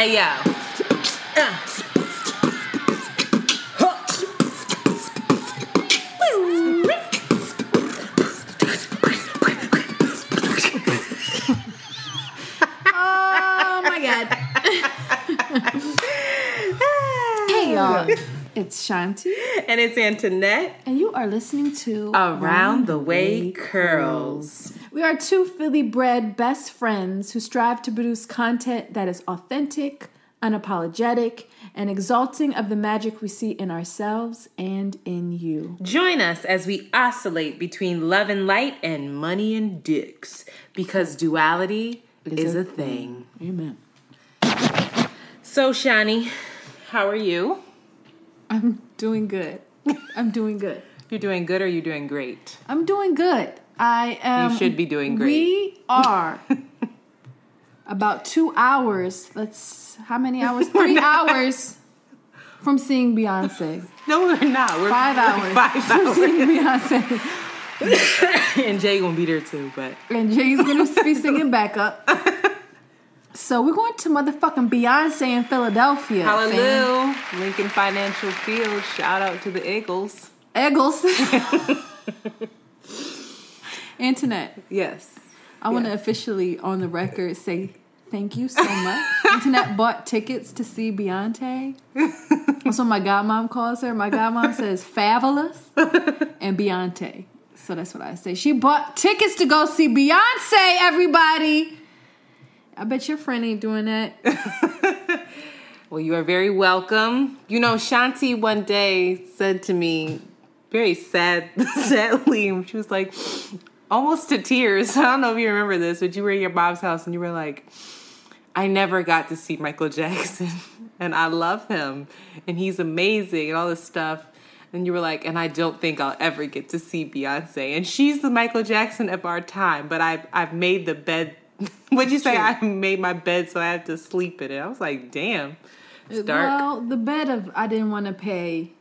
Hey yo. Uh. Oh my god. hey y'all. It's Shanti, And it's Antoinette. and you are listening to Around the Way Curls. We are two Philly bred best friends who strive to produce content that is authentic, unapologetic, and exalting of the magic we see in ourselves and in you. Join us as we oscillate between love and light and money and dicks. Because duality is, a thing. Amen. So, Shanti, how are you? I'm doing good. I'm doing good. You're doing good or you're doing great? I'm doing good. I am. You should be doing great. We are about two hours. Let's. How many hours? Three hours from seeing Beyonce. No, we're not. We're Five hours. Five from hours. seeing Beyonce. and Jay gonna be there too, but And Jay's gonna be singing backup. So we're going to motherfucking Beyonce in Philadelphia. fam. hallelujah. Lincoln Financial Field. Shout out to the Eagles. Eggles. Internet. Yes. I want to officially on the record say thank you so much. Internet bought tickets to see Beyonce. That's what my godmom calls her. My godmom says fabulous and Beyonce. So that's what I say. She bought tickets to go see Beyonce, everybody. I bet your friend ain't doing that. Well, you are very welcome. You know, Shanti one day said to me, very sad, sadly, she was like, almost to tears. I don't know if you remember this, but you were at your mom's house and you were like, I never got to see Michael Jackson, and I love him, and he's amazing, and all this stuff. And you were like, and I don't think I'll ever get to see Beyonce. And she's the Michael Jackson of our time, but I've, I've made the bed. What'd you say? True. I made my bed, so I have to sleep in it. I was like, damn. Uh, it's dark. Well, the bed of I didn't want to pay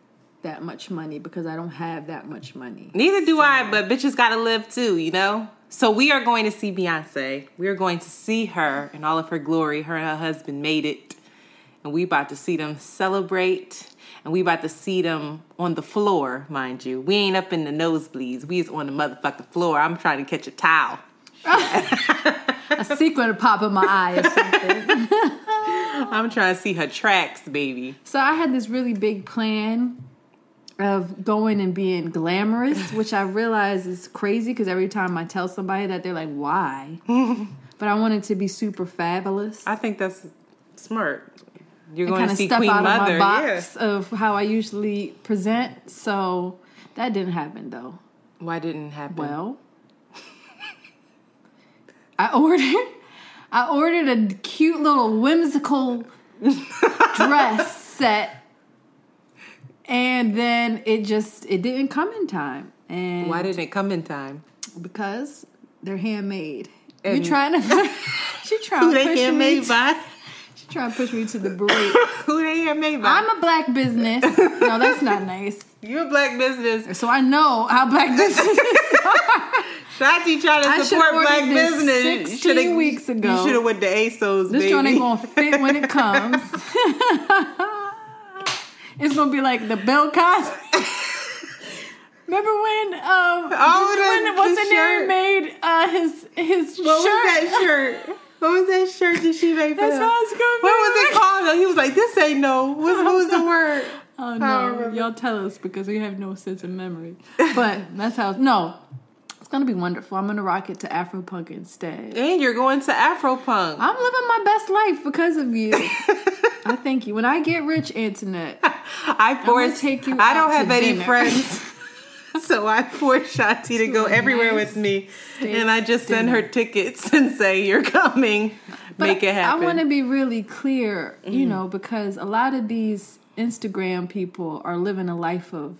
that much money because I don't have that much money. Neither do I, but bitches gotta live too, you know? So we are going to see Beyonce. We are going to see her in all of her glory. Her and her husband made it. And we about to see them celebrate. And we about to see them on the floor, mind you. We ain't up in the nosebleeds. We is on the motherfucking floor. I'm trying to catch a towel. A sequin to pop in my eye or something. I'm trying to see her tracks, baby. So I had this really big plan of going and being glamorous, which I realize is crazy because every time I tell somebody that, they're like, "Why?" but I wanted to be super fabulous. I think that's smart. You're and going to see step Queen out Mother. of my box of how I usually present. So that didn't happen though. Why didn't it happen? Well, I ordered I ordered a cute little whimsical dress set and then it just it didn't come in time. And Why didn't it come in time? because they're handmade. And- You're trying to she trying to push me handmade by? she trying to push me to the brink. Who they handmade by? I'm a black business. No, that's not nice. You're a black business. So I know how black businesses are. Shanti trying to I support black business. 16 Shoulda- weeks ago. You should have went to ASOS, This baby. joint ain't gonna fit when it comes. It's gonna be like the Bill Cosby. Remember when um Oh, when the- what's the name made uh his his what shirt? was that shirt? What was that shirt that she made for That's him? how it's gonna What be. was it called? though? He was like, "This ain't no." What, what was the word? Oh no, y'all tell us because we have no sense of memory. But that's how no. It's gonna be wonderful. I'm gonna rock it to Afro punk instead. And you're going to Afropunk. I'm living my best life because of you. I thank you. When I get rich, Antoinette, I force. take you I don't have any dinner. friends. So I force Shanti to go everywhere nice with me, and I just send her tickets and say, "You're coming, But make it happen." I want to be really clear, you mm-hmm. know, because a lot of these Instagram people are living a life of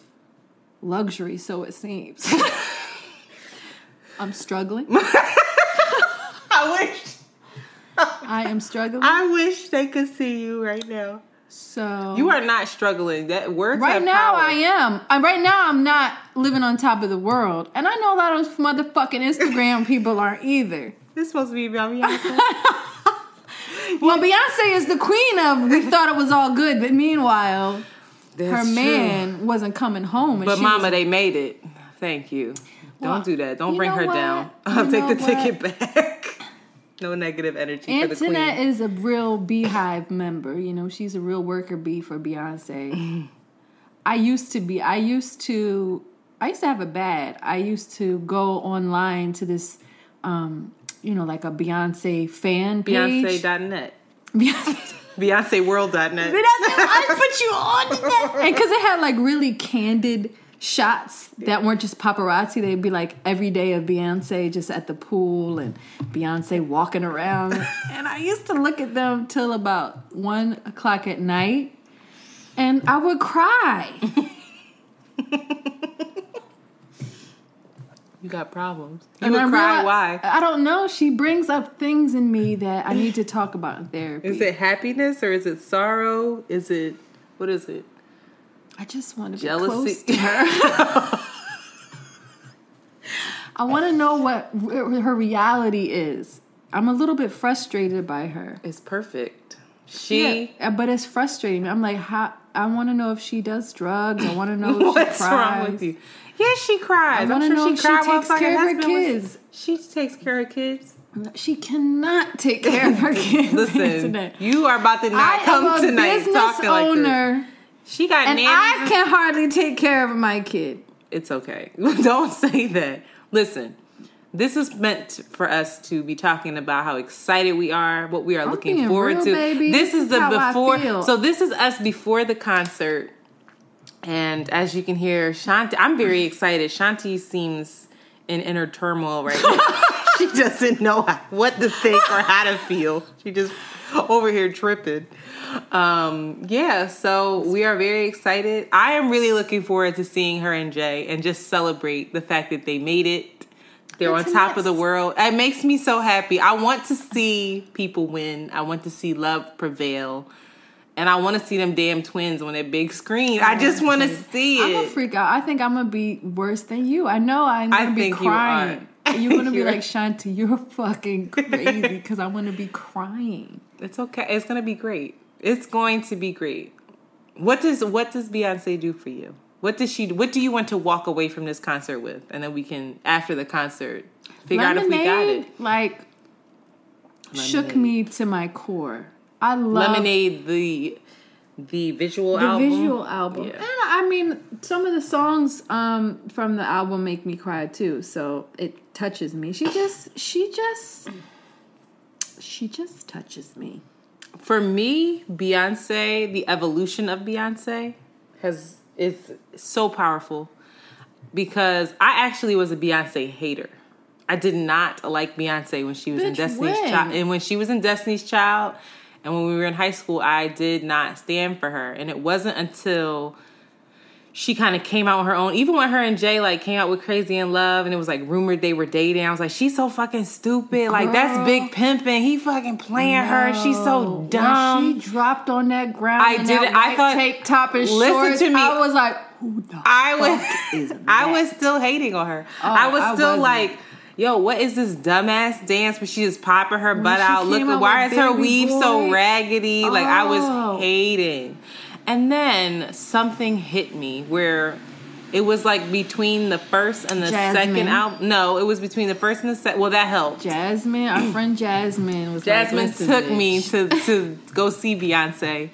luxury, so it seems. I'm struggling. I wish. I am struggling. I wish they could see you right now. so You are not struggling. That words right now power. I am. I, right now I'm not living on top of the world, and I know a lot of motherfucking Instagram people aren't either. This supposed to be about Beyonce. Well, Beyonce is the queen of. We thought it was all good, but meanwhile, That's her true. man wasn't coming home. And But mama, was- they made it. Thank you. Don't do that. Don't bring her what? down. I'll take know the ticket back. No negative energy for the queen. Antoinette is a real Beehive member. You know, she's a real worker bee for Beyonce. I used to be. I used to. I used to have a bad. I used to go online to this, um, you know, like a Beyonce fan page. Beyonce.net. Beyonce. BeyonceWorld.net. I put you on that. Because it had like really candid shots that weren't just paparazzi, they'd be like every day of Beyonce just at the pool and Beyonce walking around. and I used to look at them till about one o'clock at night and I would cry. You got problems. You And would I cry. Why? I don't know. She brings up things in me that I need to talk about in therapy. Is it happiness or is it sorrow? Is it what is it? I just want to be Jealousy? close to her. I want to know what her reality is. I'm a little bit frustrated by her. It's perfect. She. Yeah, uh, but it's frustrating. I'm like, how? I want to know if she does drugs. I want to know if What's she cries. wrong with you? Yeah, she cries. I wanna sure know she she takes care of her kids. She takes care of kids. She cannot take care of her kids. Listen, you are about to not I come am a tonight business talking like this. owner, She got and. I and- can hardly take care of my kid. It's okay. Don't say that. Listen, this is meant for us to be talking about how excited we are, what we are I'm looking forward real, to. baby. This, This is is the before. So this is us before the concert. And as you can hear, Shanti, I'm very excited. Shanti seems in inner turmoil right now. She doesn't know what to think or how to feel. She just over here tripping. Um, yeah, so we are very excited. I am really looking forward to seeing her and Jay and just celebrate the fact that they made it. They're on It's top of the world. It makes me so happy. I want to see people win. I want to see love prevail. And I want to see them damn twins on that big screen. I just want to see it. I'm gonna freak out. I think I'm gonna be worse than you. I know I'm gonna be think you crying. You're gonna be like Shanti, you're fucking crazy because I want to be crying. It's okay. It's gonna be great. It's going to be great. What does what does Beyonce do for you? What does she? What do you want to walk away from this concert with? And then we can after the concert figure out if we got it. like shook me to my core. I love Lemonade, the the visual the album. visual album, Yeah. and I mean some of the songs um, from the album make me cry too. So it touches me. She just, she just, she just touches me. For me, Beyonce, the evolution of Beyonce has is so powerful because I actually was a Beyonce hater. I did not like Beyonce when she was in Destiny's? Child, and when she was in Destiny's Child, and when we were in high school, I did not stand for her. And it wasn't until she kind of came out on her own. Even when her and Jay like came out with Crazy in Love, and it was like rumored they were dating. I was like, she's so fucking stupid. Like that's big pimping. He fucking playing her. She's so dumb. When she dropped on that ground. I That I thought- tank top and Listen shorts. to me. I was like, who the I was I was still hating on her. Oh, I was still wasn't. like, yo, what is this dumbass dance where she just popping her butt out? Look, out why is her weave so Boy? raggedy? Like I Oh. was hating. And then something hit me where it was like between the first and the Jasmine. second album. No, it was between the first and the second. Well, that helped. Jasmine, our friend Jasmine was Jasmine like, "Listen, took me to to go see Beyonce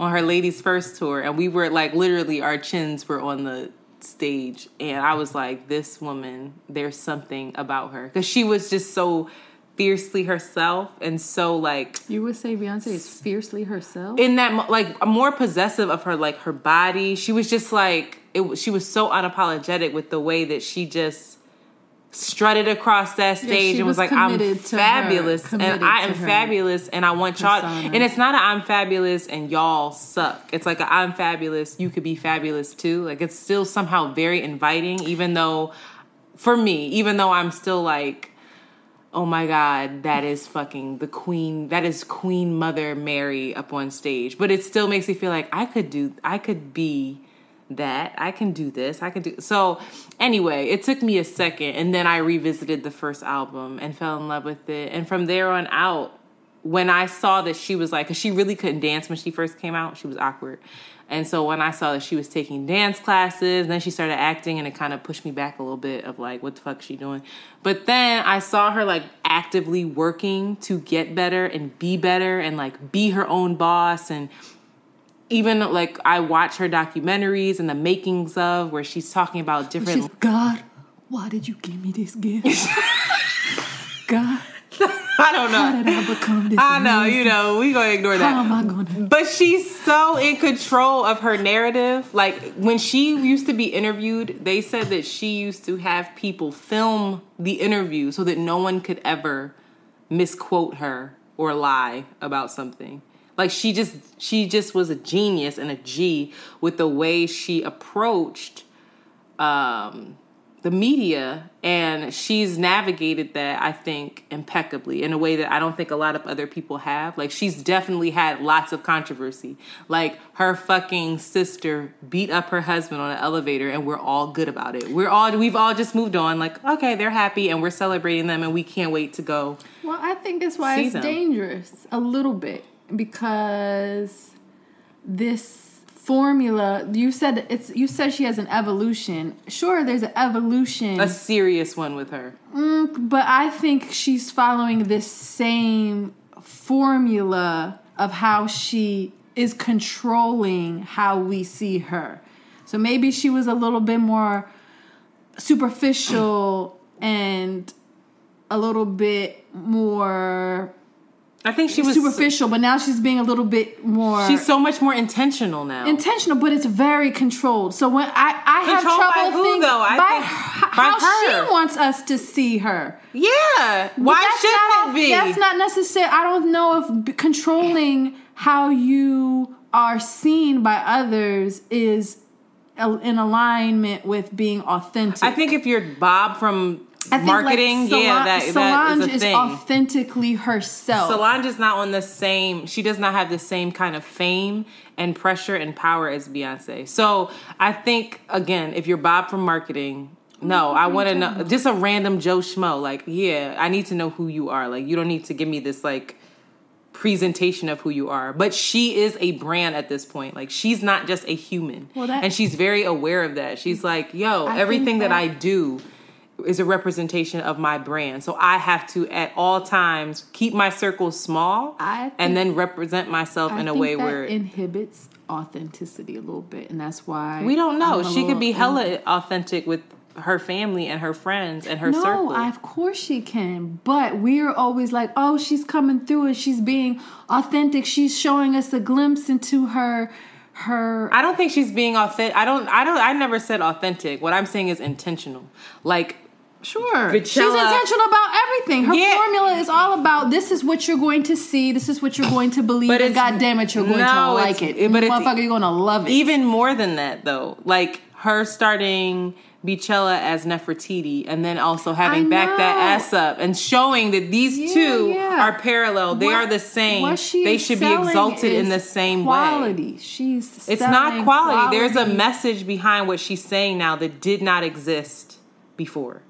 on her ladies first tour, and we were like literally our chins were on the stage, and I was like, this woman, there's something about her because she was just so fiercely herself and so like You would say Beyonce is fiercely herself. in that like more possessive of her like her body she was just like it she was so unapologetic with the way that she just strutted across that stage she and was, was like i'm to her, fabulous and i am fabulous and i want y'all persona. and it's not a i'm fabulous and y'all suck it's like a i'm fabulous you could be fabulous too like it's still somehow very inviting even though for me even though i'm still like oh my god that is fucking the queen that is queen mother mary up on stage. But it still makes me feel like i could do i could be that. I can do this. I can do so anyway it took me a second and then i revisited the first album and fell in love with it. And from there on out when I saw that she was like, cause she really couldn't dance when she first came out, she was awkward. And so when I saw that she was taking dance classes, then she started acting, and it kind of pushed me back a little bit of like, what the fuck is she doing? But then I saw her like actively working to get better and be better and like be her own boss and even like I watch her documentaries and the makings of where she's talking about different She's God. Why did you give me this gift? God, I don't know. I? I know, amazing? you know, we gonna ignore How am that. I gonna? But she's so in control of her narrative. Like when she used to be interviewed, they said that she used to have people film the interview so that no one could ever misquote her or lie about something. Like she just she just was a genius and a G with the way she approached um the media and she's navigated that I think impeccably in a way that I don't think a lot of other people have. Like she's definitely had lots of controversy. Like her fucking sister beat up her husband on an elevator and we're all good about it. We're all we've all just moved on like okay, they're happy and we're celebrating them and we can't wait to go. Well, I think that's why it's them. dangerous a little bit because this formula you said it's you said she has an evolution. Sure, there's an evolution, A serious one with her. Mm, but I think she's following this same formula of how she is controlling how we see her. So maybe she was a little bit more superficial and a little bit more I think she was superficial, but now she's being a little bit more She's so much more intentional now. intentional, but it's very controlled. So when I, I have by trouble who, thinking though? I by, think h- by how her. she wants us to see her. yeah. But Why shouldn't not, it be? That's not necessary. I don't know if controlling how you are seen by others is in alignment with being authentic. I think if you're Bob from I think, like, marketing, Solan- yeah, that, that Solange is a is authentically herself. Solange is not on the same. She does not have the same kind of fame and pressure and power as Beyonce. So I think again, if you're Bob from marketing, no, I mm-hmm. want to know just a random Joe schmo. Like, yeah, I need to know who you are. Like, you don't need to give me this like presentation of who you are. But she is a brand at this point. Like, she's not just a human, Well, that- and she's very aware of that. She's like, yo, I everything that that- I do is a representation of my brand. So I have to at all times keep my circle small think- and then represent myself I in a way that where inhibits authenticity a little bit, and that's why we don't know. I'm She could be hella authentic with her family and her friends and her no, circle. I, of course she can. But we're always like, oh, she's coming through and she's being authentic. She's showing us a glimpse into her her I don't think she's being authentic. I don't I don't I never said authentic. What I'm saying is intentional. Like Sure. She's intentional about everything. Her Yeah. formula is all about this is what you're going to see, this is what you're going to believe, But and god damn it, you're going to like it's- it. but it's- Motherfucker, you're gonna love it. even more than that though. Like her starting Beachella as Nefertiti and then also having back that ass up and showing that these Yeah, two yeah. are parallel. They What- are the same. They should be exalted in the same way. quality. She's It's not quality. There's a message behind what she's saying now that did not exist before.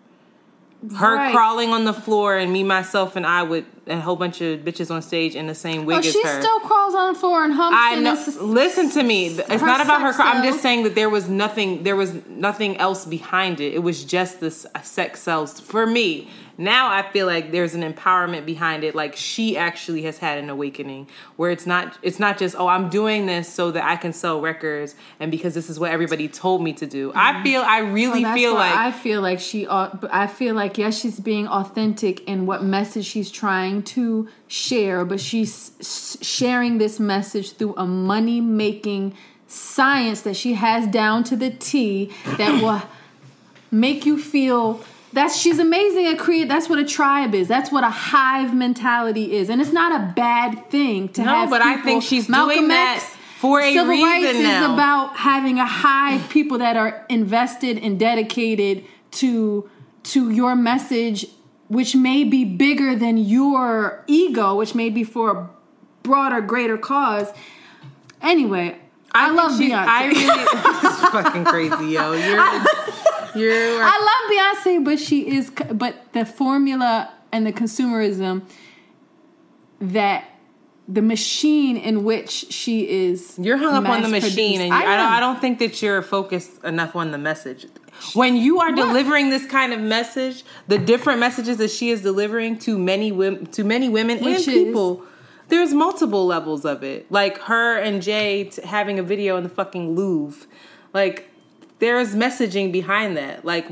Her Right. crawling on the floor and me, myself, and I with a whole bunch of bitches on stage in the same wig Oh, she her. still crawls on the floor and humps. I know. Listen to me. It's not about her. Cry. I'm just saying that there was nothing. There was nothing else behind it. It was just this sex sells for me. Now I feel like there's an empowerment behind it. Like she actually has had an awakening where it's not. It's not just oh I'm doing this so that I can sell records and because this is what everybody told me to do. I feel. I really Mm-hmm. Feel like I feel like she. au- I feel like yes, she's being authentic in what message she's trying to share, but she's sharing this message through a money making science that she has down to the T that will make you feel. That's she's amazing at create. That's what a tribe is. That's what a hive mentality is, and it's not a bad thing to have. No, have. but I think she's Malcolm doing that X, for a civil reason rights is about having a hive people that are invested and dedicated to to your message which may be bigger than your ego which may be for a broader greater cause anyway i, think love she- beyonce I really. it's fucking crazy, yo. You're. You're. I love Beyonce, but she is, but the formula and the consumerism that the machine in which she is You're hung up on the machine, mass-produced- and you, I, don't. I don't think that you're focused enough on the message. When you are delivering this kind of message, the different messages that she is delivering to many women, to many women and Which is- people, there's multiple levels of it. Like her and Jay t- having a video in the fucking Louvre, like there's messaging behind that. Like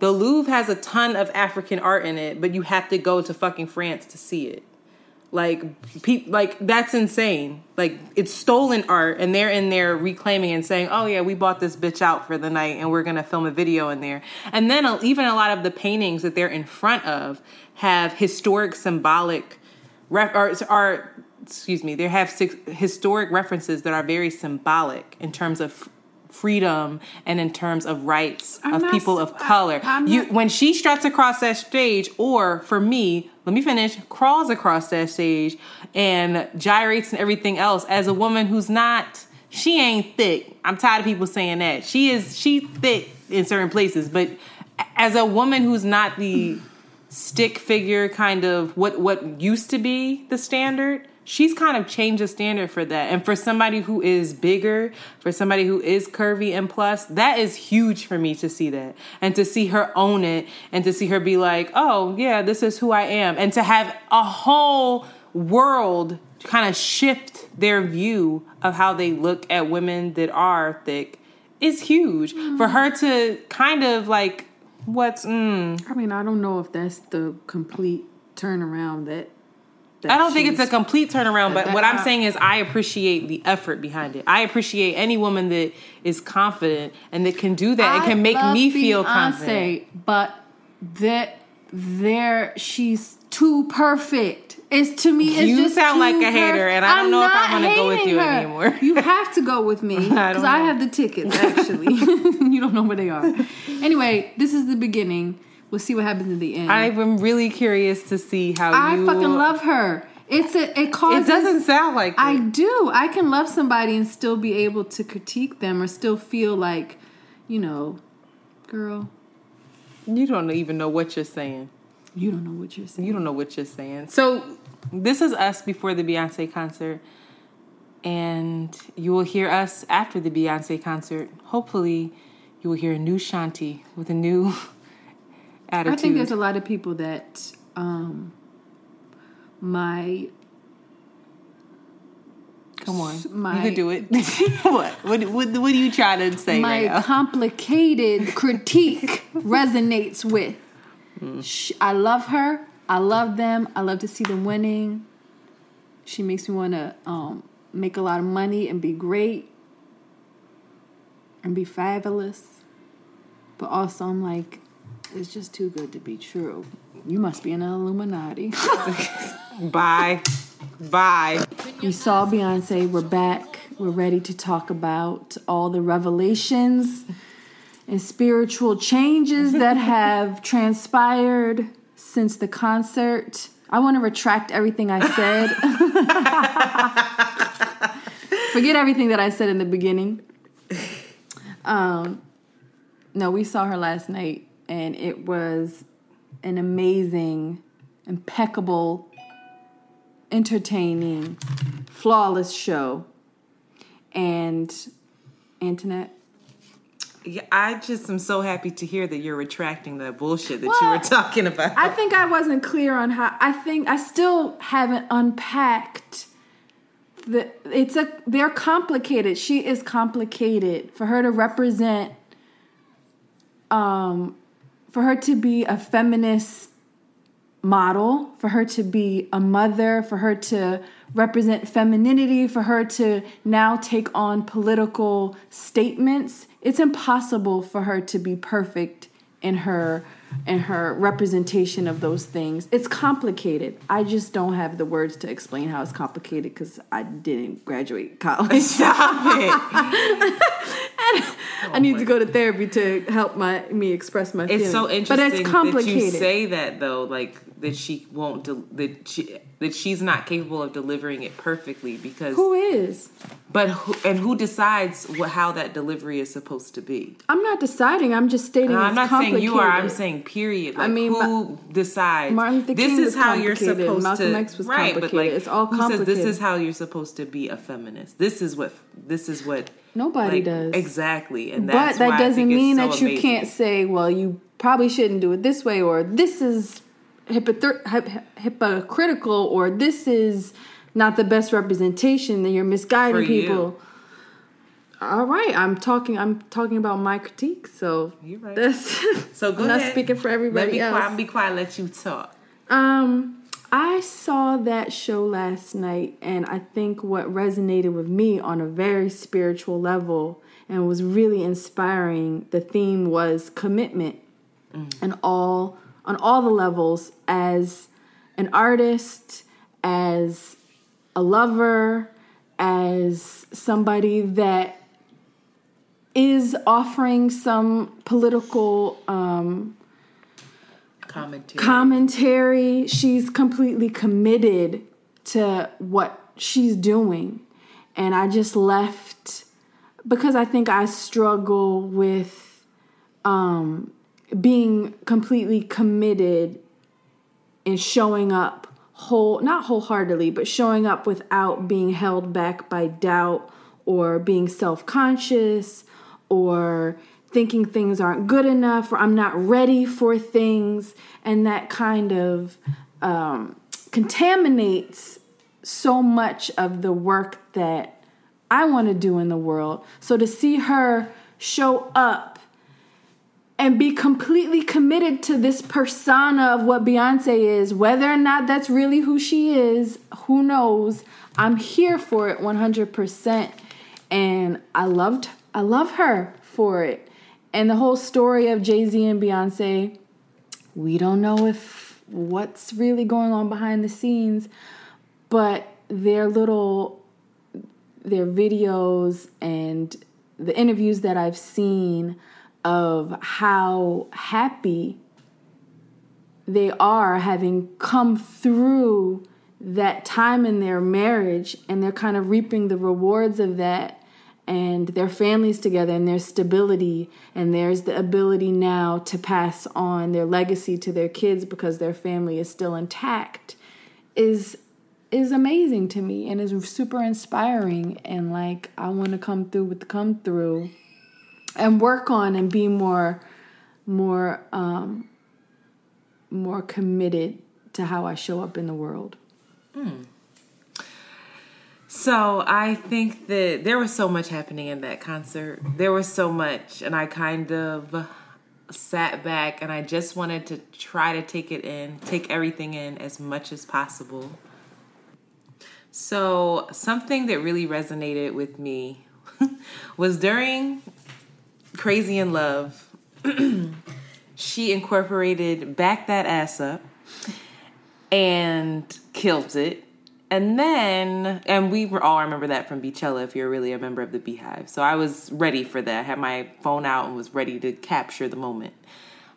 the Louvre has a ton of African art in it, but you have to go to fucking France to see it. Like, pe- like that's insane. Like it's stolen art, and they're in there reclaiming and saying, "Oh yeah, we bought this bitch out for the night, and we're gonna film a video in there." And then uh, even a lot of the paintings that they're in front of have historic, symbolic, ref- or, are excuse me, they have six historic references that are very symbolic in terms of freedom and in terms of rights I'm of people of color. I- you not- when she struts across that stage, or for me, let me finish, crawls across that stage and gyrates and everything else as a woman who's not, she ain't thick. I'm tired of people saying that. She is, she thick in certain places, but as a woman who's not the stick figure kind of what what used to be the standard she's kind of changed the standard for that. And for somebody who is bigger for somebody who is curvy and plus that is huge for me to see that and to see her own it and to see her be like oh yeah this is who i am. And to have a whole world kind of shift their view of how they look at women that are thick is huge. For her to kind of like what's mm, I mean, I don't know if that's the complete turnaround that. I don't think it's a complete turnaround, but what I'm I- saying is I appreciate the effort behind it. I appreciate any woman that is confident and that can do that and I can make me feel Beyonce, confident. But that there, she's too perfect. It's to me. It's You just sound like a hater, perfect. and I don't I'm know if I not wanna go with you her. anymore. You have to go with me because don't I, have the tickets. Actually, you don't know where they are. Anyway, this is the beginning. We'll see what happens in the end. I'm really curious to see how you. I fucking love her. It's a. It causes. It doesn't sound like I it. do. I can love somebody and still be able to critique them or still feel like, you know, girl, You don't even know what you're saying. you don't know what you're saying. You don't know what you're saying. So this is us before the Beyonce concert, and you will hear us after the Beyonce concert. Hopefully, you will hear a new Shanti with a new attitude. I think there's a lot of people that um my Come on, my- you can do it. what? what? What? What are you trying to say my right complicated critique resonates with. Sh I love her. I love them. I love to see them winning. She makes me want to um, make a lot of money and be great and be fabulous. But also, I'm like, it's just too good to be true. You must be an Illuminati. Bye, bye. We saw Beyonce. We're back. We're ready to talk about all the revelations and spiritual changes that have transpired since the concert. I want to retract everything I said. Forget everything that I said in the beginning. Um, no, we saw her last night, and it was an amazing, impeccable entertaining, flawless show. And Antoinette, Yeah, I just am so happy to hear that you're retracting that bullshit that you were talking about. I think I wasn't clear on how. I think I still haven't unpacked. The it's a they're complicated. She is complicated for her to represent. Um, for her to be a feminist model, for her to be a mother, for her to represent femininity, for her to now take on political statements. It's impossible for her to be perfect in her in her representation of those things. It's complicated. I just don't have the words to explain how it's complicated because I didn't graduate college. Stop it. I need to go to therapy to help my me express my feelings. It's so but interesting it's complicated. that you say that though. Like that she won't del that she that she's not capable of delivering it perfectly because Who is? but who, and who decides what, how that delivery is supposed to be I'm not deciding. I'm just stating. It's I'm not saying you are. I'm saying period. Like, mean, who decides? Martin Luther this King is how you're complicated. supposed Malcolm to. X was right, but like, complicated. It's all who says this is how you're supposed to be a feminist? This is what. This is what. Nobody like, does. exactly, and But that doesn't mean so that you amazing. can't say, well, you probably shouldn't do it this way, or this is hypocritical, or this is not the best representation. That you're misguiding people. All right, I'm talking. I'm talking about my critique. So You're right. that's So go I'm ahead. not speaking for everybody Let me else. quiet. Be quiet. Let you talk. Um, I saw that show last night, and I think what resonated with me on a very spiritual level and was really inspiring. The theme was commitment, and all on all the levels as an artist, as a lover, as somebody that is offering some political um, Commentary. commentary. She's completely committed to what she's doing. And I just left because I think I struggle with um, being completely committed and showing up whole not wholeheartedly but showing up without being held back by doubt or being self-conscious or thinking things aren't good enough or i'm not ready for things. And that kind of um, contaminates so much of the work that i want to do in the world. So to see her show up and be completely committed to this persona of what Beyonce is, whether or not that's really who she is, who knows. I'm here for it 100%. And I loved I love her for it. And the whole story of Jay-Z and Beyonce, we don't know if what's really going on behind the scenes, but their little their videos and the interviews that I've seen of how happy they are having come through that time in their marriage and they're kind of reaping the rewards of that and their families together and their stability and there's the ability now to pass on their legacy to their kids because their family is still intact is is amazing to me and is super inspiring and like I want to come through with the come through and work on and be more more um more committed to how I show up in the world. So I think that there was so much happening in that concert. There was so much, and I kind of sat back and I just wanted to try to take it in, take everything in as much as possible. So, something that really resonated with me was during Crazy in Love, she incorporated Back That Ass Up and killed it. And then, and we were all remember that from Beachella if you're really a member of the Beehive. So I was ready for that. I had my phone out and was ready to capture the moment.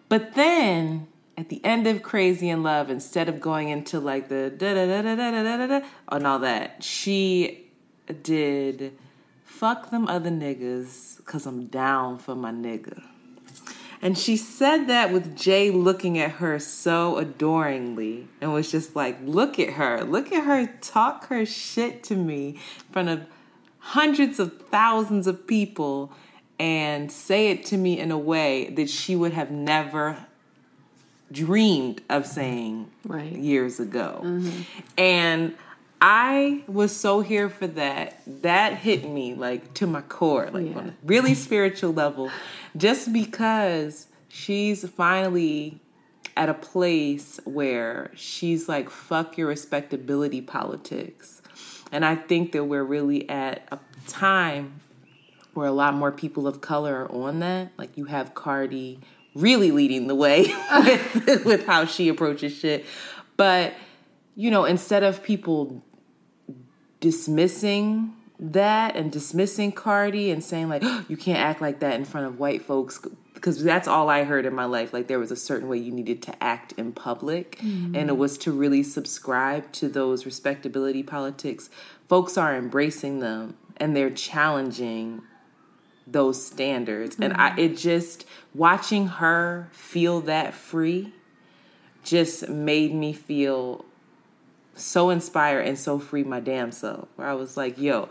But then at the end of Crazy in Love, instead of going into like the da da da da da da da da and all that, she did fuck them other niggas because I'm down for my nigga. And she said that with Jay looking at her so adoringly and was just like, look at her. Look at her talk her shit to me in front of hundreds of thousands of people and say it to me in a way that she would have never dreamed of saying Right. years ago. Mm-hmm. And I was so here for that. That hit me like to my core, like Yeah. on a really spiritual level, just because she's finally at a place where she's like, fuck your respectability politics. And I think that we're really at a time where a lot more people of color are on that. Like you have Cardi really leading the way with, with how she approaches shit. But, you know, instead of people dismissing that and dismissing Cardi and saying like you can't act like that in front of white folks because that's all I heard in my life. Like there was a certain way you needed to act in public, mm-hmm. and it was to really subscribe to those respectability politics. Folks are embracing them and they're challenging those standards, mm-hmm. and I it just watching her feel that free just made me feel so inspired and so free my damn self. Where I was like, yo,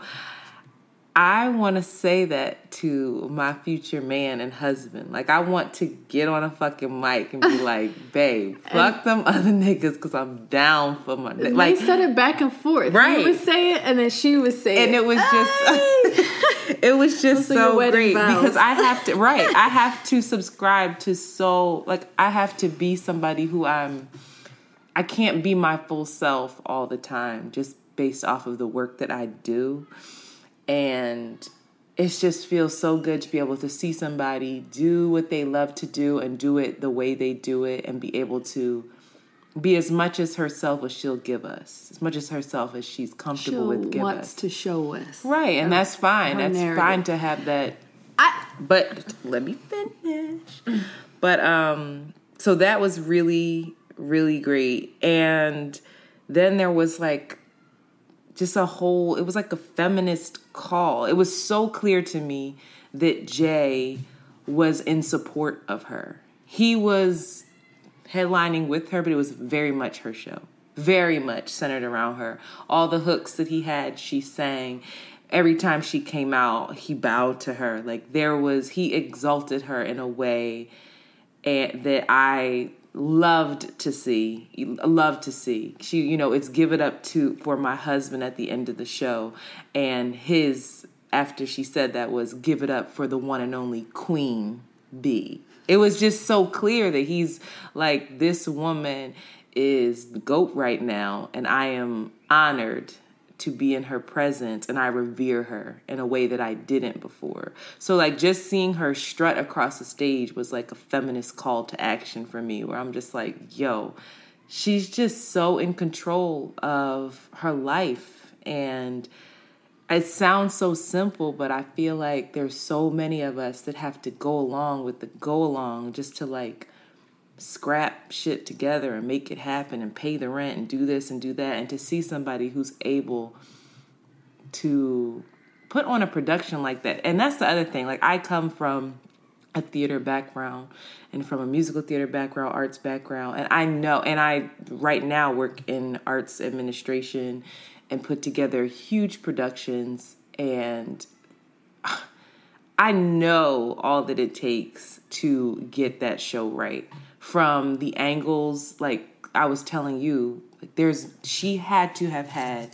I want to say that to my future man and husband. Like, I want to get on a fucking mic and be like, babe, fuck them other niggas because I'm down for my. They like, said it back and forth. Right. He would say it and then she would say and it. And it was just, it was just so great vows. because I have to, right, I have to subscribe to so, like, I have to be somebody who I'm, I can't be my full self all the time just based off of the work that I do and it just feels so good to be able to see somebody do what they love to do and do it the way they do it and be able to be as much as herself as she'll give us, as much as herself as she's comfortable she'll with giving wants us. to show us, right? And that's fine. That's narrative. fine to have that. I, but let me finish. But um, so that was really really great, and then there was like just a whole. It was like a feminist call. It was so clear to me that Jay was in support of her. He was headlining with her, but it was very much her show. Very much centered around her. All the hooks that he had, she sang. Every time she came out, he bowed to her. Like there was, he exalted her in a way and, that I loved to see loved to see. She you know it's give it up to for my husband at the end of the show. And his after she said that was give it up for the one and only queen bee it was just so clear that he's like this woman is the goat right now. And i am honored to be in her presence and I revere her in a way that I didn't before. So like just seeing her strut across the stage was like a feminist call to action for me where I'm just like, yo, she's just so in control of her life and it sounds so simple, but I feel like there's so many of us that have to go along with the go along just to like scrap shit together and make it happen and pay the rent and do this and do that and to see somebody who's able to put on a production like that. And that's the other thing. Like i come from a theater background and from a musical theater background arts background and i know and i right now work in arts administration and put together huge productions and i know all that it takes to get that show right from the angles like I was telling you like there's she had to have had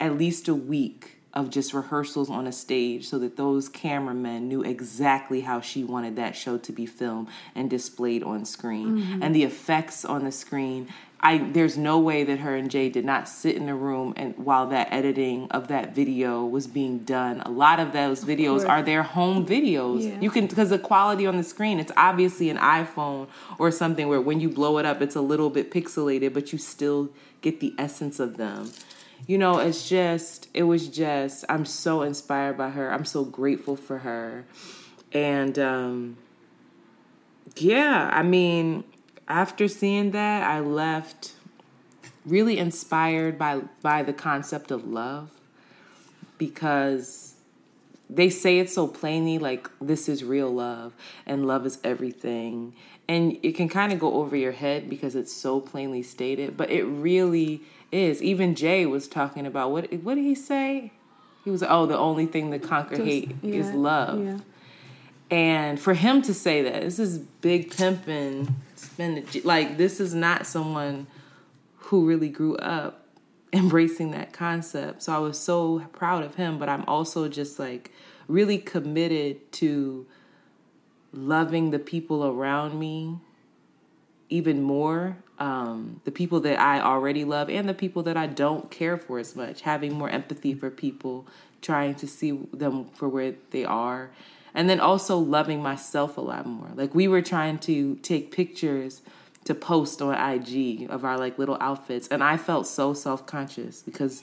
at least a week of just rehearsals on a stage so that those cameramen knew exactly how she wanted that show to be filmed and displayed on screen mm-hmm. and the effects on the screen I there's no way that her and Jay did not sit in a room and while that editing of that video was being done. A lot of those videos are their home videos. Yeah. You can because the quality on the screen, it's obviously an iPhone or something where when you blow it up, it's a little bit pixelated, but you still get the essence of them. You know, it's just it was just I'm so inspired by her. I'm so grateful for her. And um yeah, I mean, after seeing that, I left really inspired by by the concept of love because they say it so plainly like this is real love and love is everything and it can kind of go over your head because it's so plainly stated but it really is even jay was talking about what what did he say he was oh the only thing that conquer Just, hate yeah, is love yeah. and for him to say that this is big pimping spend like this is not someone who really grew up embracing that concept. So I was so proud of him, but I'm also just like really committed to loving the people around me even more um, the people that I already love and the people that I don't care for as much, having more empathy for people, trying to see them for where they are and then also loving myself a lot more. Like we were trying to take pictures to post on IG of our like little outfits and I felt so self-conscious because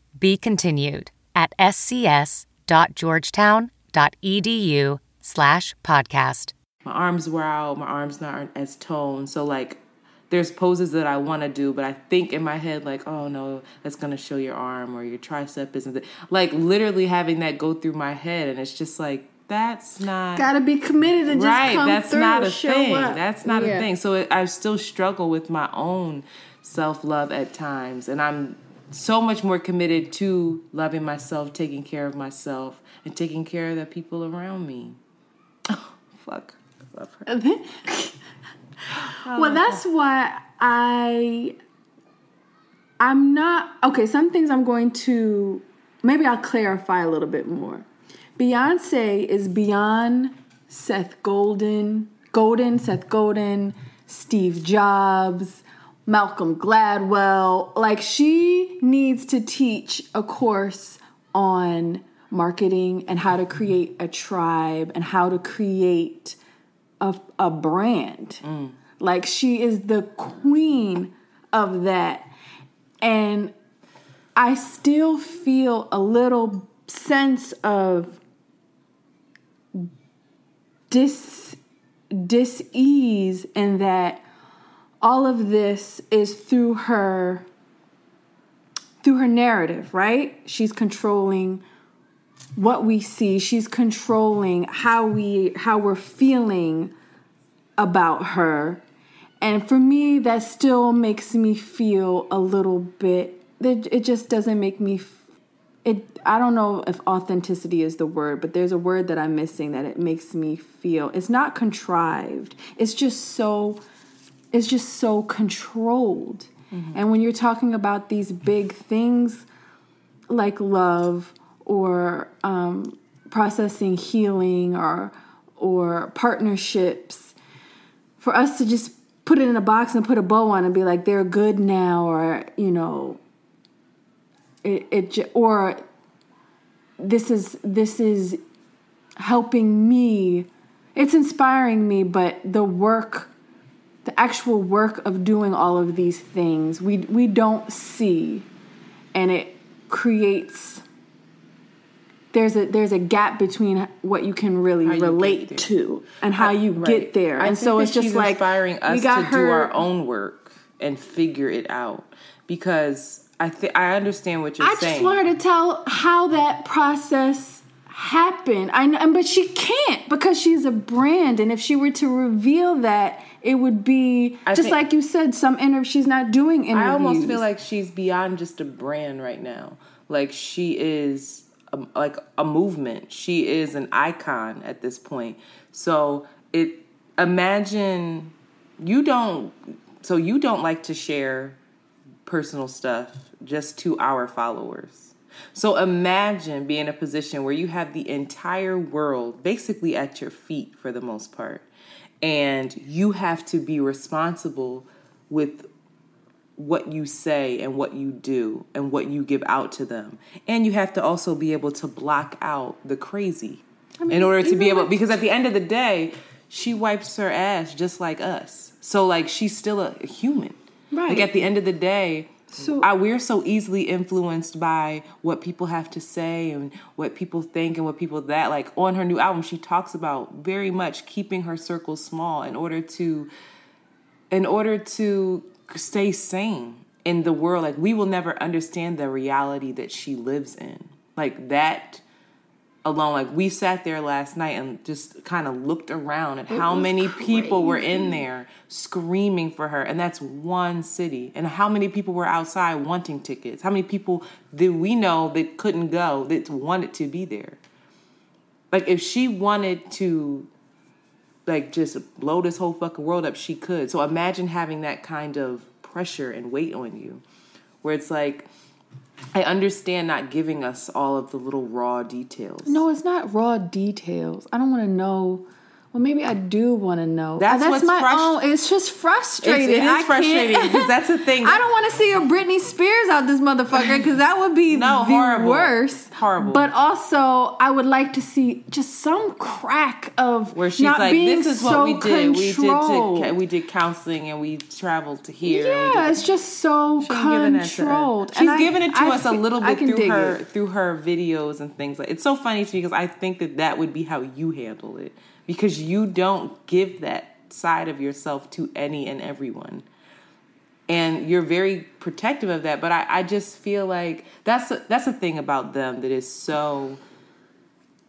Be continued at scs.georgetown.edu slash podcast. My arms were out, my arms not as toned. So like there's poses that I want to do, but I think in my head like, oh no, that's gonna show your arm or your tricep isn't it? like literally having that go through my head, and it's just like that's not Gotta be committed and just right. come That's through, not a show thing. up. That's not Yeah. a thing. So it, I still struggle with my own self love at times, and I'm so much more committed to loving myself, taking care of myself, and taking care of the people around me. Oh, fuck. I love her. Well, that's why I I'm not okay, some things I'm going to maybe I'll clarify a little bit more. Beyonce is beyond Seth Godin, Godin, Seth Godin, Steve Jobs, Malcolm Gladwell. Like she needs to teach a course on marketing and how to create a tribe and how to create a, a brand. Mm. Like she is the queen of that. And I still feel a little sense of dis dis-ease in that all of this is through her through her narrative, right? She's controlling what we see. She's controlling how we how we're feeling about her. And for me that still makes me feel a little bit it, it just doesn't make me it I don't know if authenticity is the word, but there's a word that I'm missing that it makes me feel. It's not contrived. It's just so it's just so controlled. And when you're talking about these big things like love or um, processing healing or or partnerships, for us to just put it in a box and put a bow on and be like they're good now or you know it, it or this is this is helping me it's inspiring me but the work the actual work of doing all of these things we we don't see and it creates there's a there's a gap between what you can really How relate to and how you Right. get there I and so it's just like inspiring us we got to do her- our own work and figure it out because I think I understand what you're I saying. I just want her to tell how that process happened. I know, but she can't because she's a brand, and if she were to reveal that, it would be I just like you said. Some inter she's not doing interviews. I almost feel like she's beyond just a brand right now. Like she is a, like a movement. She is an icon at this point. So it imagine you don't so you don't like to share personal stuff just to our followers. So imagine being in a position where you have the entire world basically at your feet for the most part. And you have to be responsible with what you say and what you do and what you give out to them. And you have to also be able to block out the crazy in order to be able like- because at the end of the day, she wipes her ass just like us. So like she's still a human. Right like at the end of the day, So- I, we're so easily influenced by what people have to say and what people think and what people that like on her new album she talks about very much keeping her circle small in order to in order to stay sane in the world. Like we will never understand the reality that she lives in. Like that alone. Like we sat there last night and just kind of looked around at how was many people were in there screaming for her and that's one city. And how many people were outside wanting tickets? How many people did we know that couldn't go that wanted to be there? Like if she wanted to like just blow this whole fucking world up she could. So imagine having that kind of pressure and weight on you where it's like i understand not giving us all of the little raw details No, it's not raw details. I don't want to know. Well, maybe I do want to know. That's what's my frust- own. It's just frustrating. it is frustrating because that's the thing I don't want to see a Britney Spears out this motherfucker because that would be No, horrible. worst. Horrible. But also, I would like to see just some crack of where she's not like being this is what so we did we did to, we did counseling and we traveled to here Yeah, it's just so She's giving that to us. controlled. She's And giving it to I us a little bit through her it. through her videos and things like. It's so funny to me because I think that that would be how you handle it because you don't give that side of yourself to any and everyone, and you're very protective of that. But I, I just feel like that's a, that's a thing about them that is so.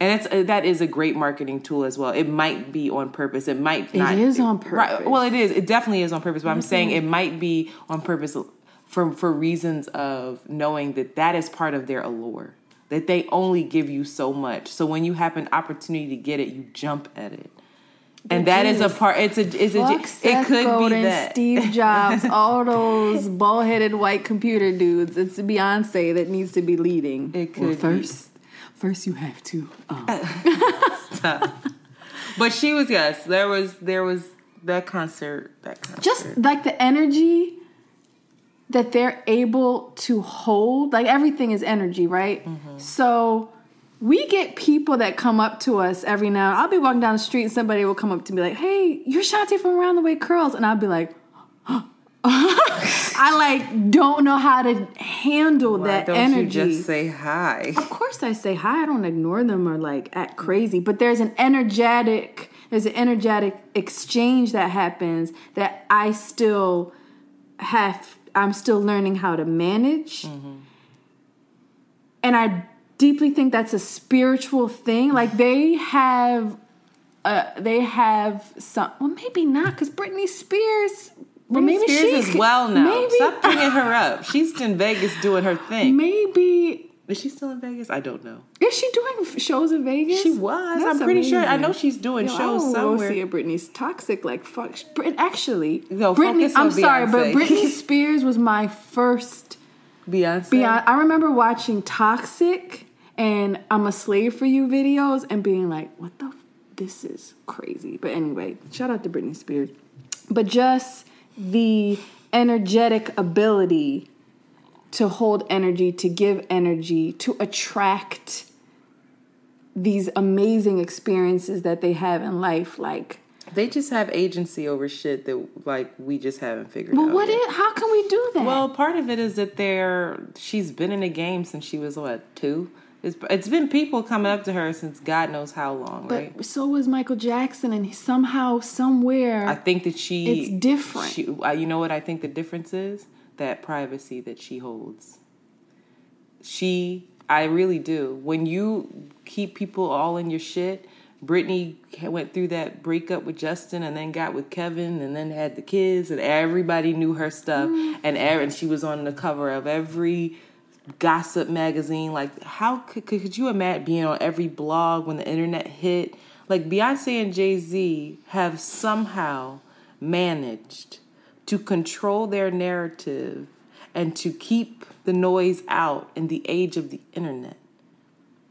And it's uh, that is a great marketing tool as well. It might be on purpose. It might It not. is on Right. purpose. Well, it is. It definitely is on purpose. But I'm saying it might be on purpose for for reasons of knowing that that is part of their allure. That they only give you so much. So when you have an opportunity to get it, you jump at it. And that is a part. It's a. It's a. It Seth could Godin, be that. Steve Jobs, all those bald headed white computer dudes. It's Beyonce that needs to be leading. It Well, could be. first. First, you have to. Um, But she was yes. There was there was that concert. That concert. just like the energy that they're able to hold. Like everything is energy, right? Mm-hmm. So we get people that come up to us every now. I'll be walking down the street and somebody will come up to me like, "Hey, you're Shanti from Around the Way Curls," and I'll be like. I like don't know how to handle Why that don't energy. you just say hi? Of course, I say hi. I don't ignore them or like act crazy, but there's an energetic, there's an energetic exchange that happens that I still have. I'm still learning how to manage, and I deeply think that's a spiritual thing. Like they have, uh, they have some. Well, maybe not because Britney Spears. Well, Britney maybe Spears she is well now. Maybe, Stop bringing her up. She's in Vegas doing her thing. maybe Is she still in Vegas? I don't know. Is she doing shows in Vegas? She was. That's I'm pretty sure. I know she's doing Yo, I shows wanna somewhere. See it. Britney's toxic. Like fuck. Brit- Actually, No, Britney. I'm sorry, but Beyonce. Britney Spears was my first. Beyonce. Beyond. I remember watching Toxic and I'm a Slave for You videos and being like, what the. F- this is crazy. But anyway, shout out to Britney Spears. But just the energetic ability to hold energy, to give energy, to attract these amazing experiences that they have in life. Like, They just have agency over shit that like we just haven't figured but out. what yet. is, how can we do that? Well, part of it is that they're she's been in the game since she was what two. It's, it's been people coming up to her since God knows how long, but right? so was Michael Jackson, and somehow, somewhere, I think that she It's different. She, uh, you know what I think the difference is that privacy that she holds. She, I really do. When you keep people all in your shit, Britney went through that breakup with Justin and then got with Kevin and then had the kids and everybody knew her stuff Mm. and Aaron she was on the cover of every gossip magazine like how could, could, could you imagine being on every blog when the internet hit like Beyonce and Jay-Z have somehow managed to control their narrative and to keep the noise out in the age of the internet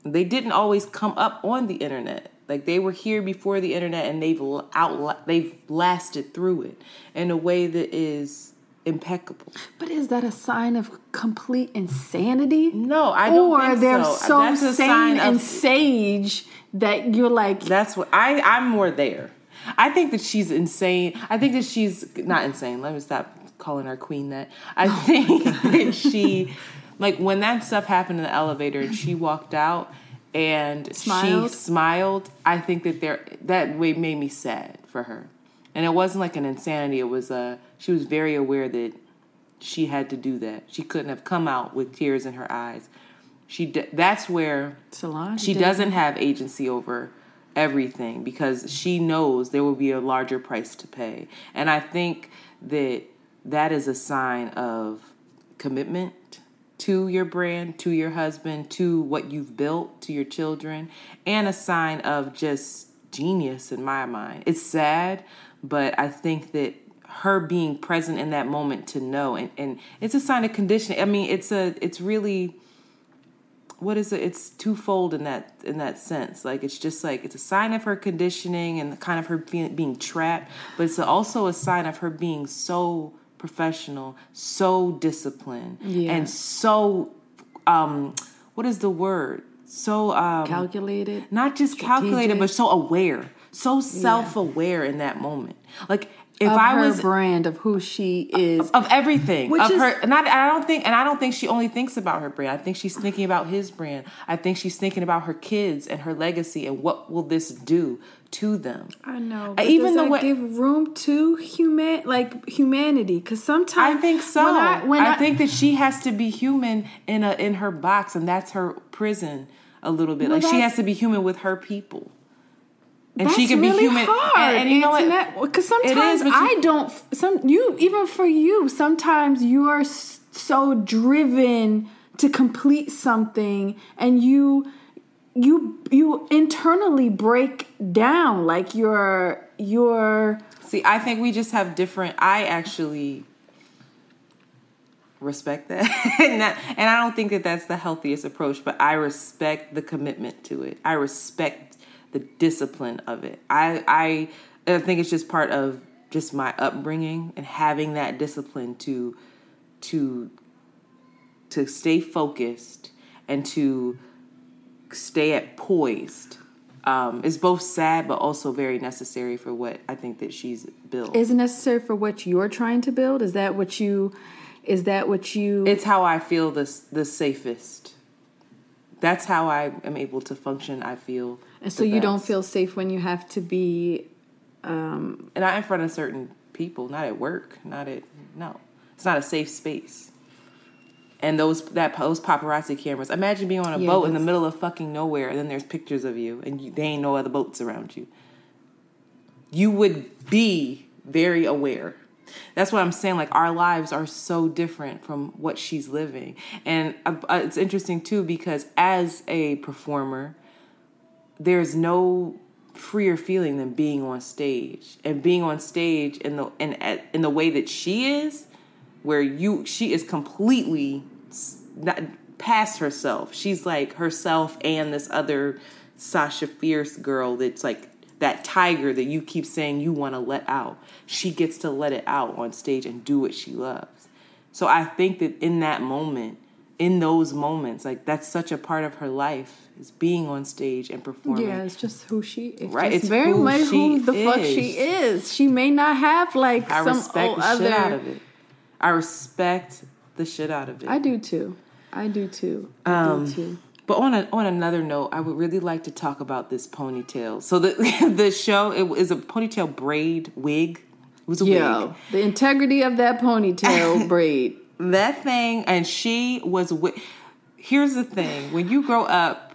they didn't always come up on the internet. Like they were here before the internet, and they've out they've lasted through it in a way that is impeccable. But is that a sign of complete insanity? No, I don't Or think they're so. so That's a sign sane and of- sage that you're like, That's what I I'm more there. I think that she's insane. I think that she's not insane. Let me stop calling her queen that. I Oh think that she like when that stuff happened in the elevator and she walked out and Smiled? she smiled, I think that there that way made me sad for her. And it wasn't like an insanity, it was a she was very aware that she had to do that. She couldn't have come out with tears in her eyes. She that's where Solange. she doesn't have agency over everything because she knows there will be a larger price to pay. And i think that that is a sign of commitment to your brand to your husband to what you've built to your children and a sign of just genius in my mind. It's sad but i think that her being present in that moment to know and, and it's a sign of conditioning i mean it's a it's really what is it? It's twofold in that in that sense. Like it's just like it's a sign of her conditioning and kind of her being, being trapped but it's also a sign of her being so professional so disciplined Yeah. and so um what is the word? So um calculated. not just calculated but so aware so self-aware in that moment. Like if of i her was brand of who she is. of everything Which of is- her not i don't think and i don't think she only thinks about her brand i think she's thinking about his brand i think she's thinking about her kids and her legacy and what will this do to them I know. Even the way- give room to human like humanity? Because sometimes i think so When I, when I, think that she has to be human in a in her box and that's her prison a little bit Well, like she has to be human with her people and That's she can really be human hard. and, and you know what Because sometimes but you- I don't. Some you even for you. Sometimes you are so driven to complete something, and you you you internally break down. Like you're you're. See, I think we just have different. I actually respect that, and, that, and I don't think that that's the healthiest approach. But I respect the commitment to it. I respect the discipline of it. I I, I think it's just part of just my upbringing and having that discipline to to to stay focused and to stay at poised um, is both sad but also very necessary for what I think that she's built. Is it necessary for what you're trying to build? Is that what you? Is that what you? it's how I feel the the safest. That's how I am able to function. I feel, and so you don't feel safe when you have to be. Um, and not in front of certain people, not at work, not at no. It's not a safe space. And those that those paparazzi cameras. Imagine being on a Yeah, boat in the middle of fucking nowhere, and then there's pictures of you, and you, there ain't no other boats around you. You would be very aware. That's what I'm saying. Like our lives are so different from what she's living, and uh, it's interesting too because as a performer, there's no freer feeling than being on stage. And being on stage in the in in the way that she is where you she is completely not past herself. She's like herself and this other Sasha Fierce girl that's like that tiger that you keep saying you want to let out. She gets to let it out on stage and do what she loves. So i think that in that moment in those moments like that's such a part of her life is being on stage and performing Yeah, it's just who she is. Right, It's very much who the fuck she is. She may not have like some other I some respect the other. shit out of it. I respect the shit out of it. I do too. I do too. I Um, do too. But on a, on another note, I would really like to talk about this ponytail. So the the show it is a ponytail braid wig. It was a Yo, wig. the integrity of that ponytail braid. That thing, and she was. Wi- Here's the thing: when you grow up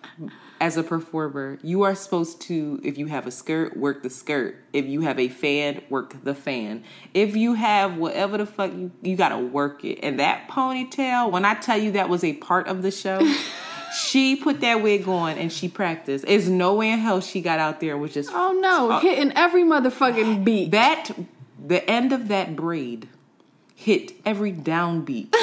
as a performer, you are supposed to, if you have a skirt, work the skirt. If you have a fan, work the fan. If you have whatever the fuck, you, you gotta work it. And that ponytail, when I tell you that was a part of the show, she put that wig on and she practiced. It's no way in hell she got out there was just Oh no, hitting every motherfucking beat. that the end of that braid hit every downbeat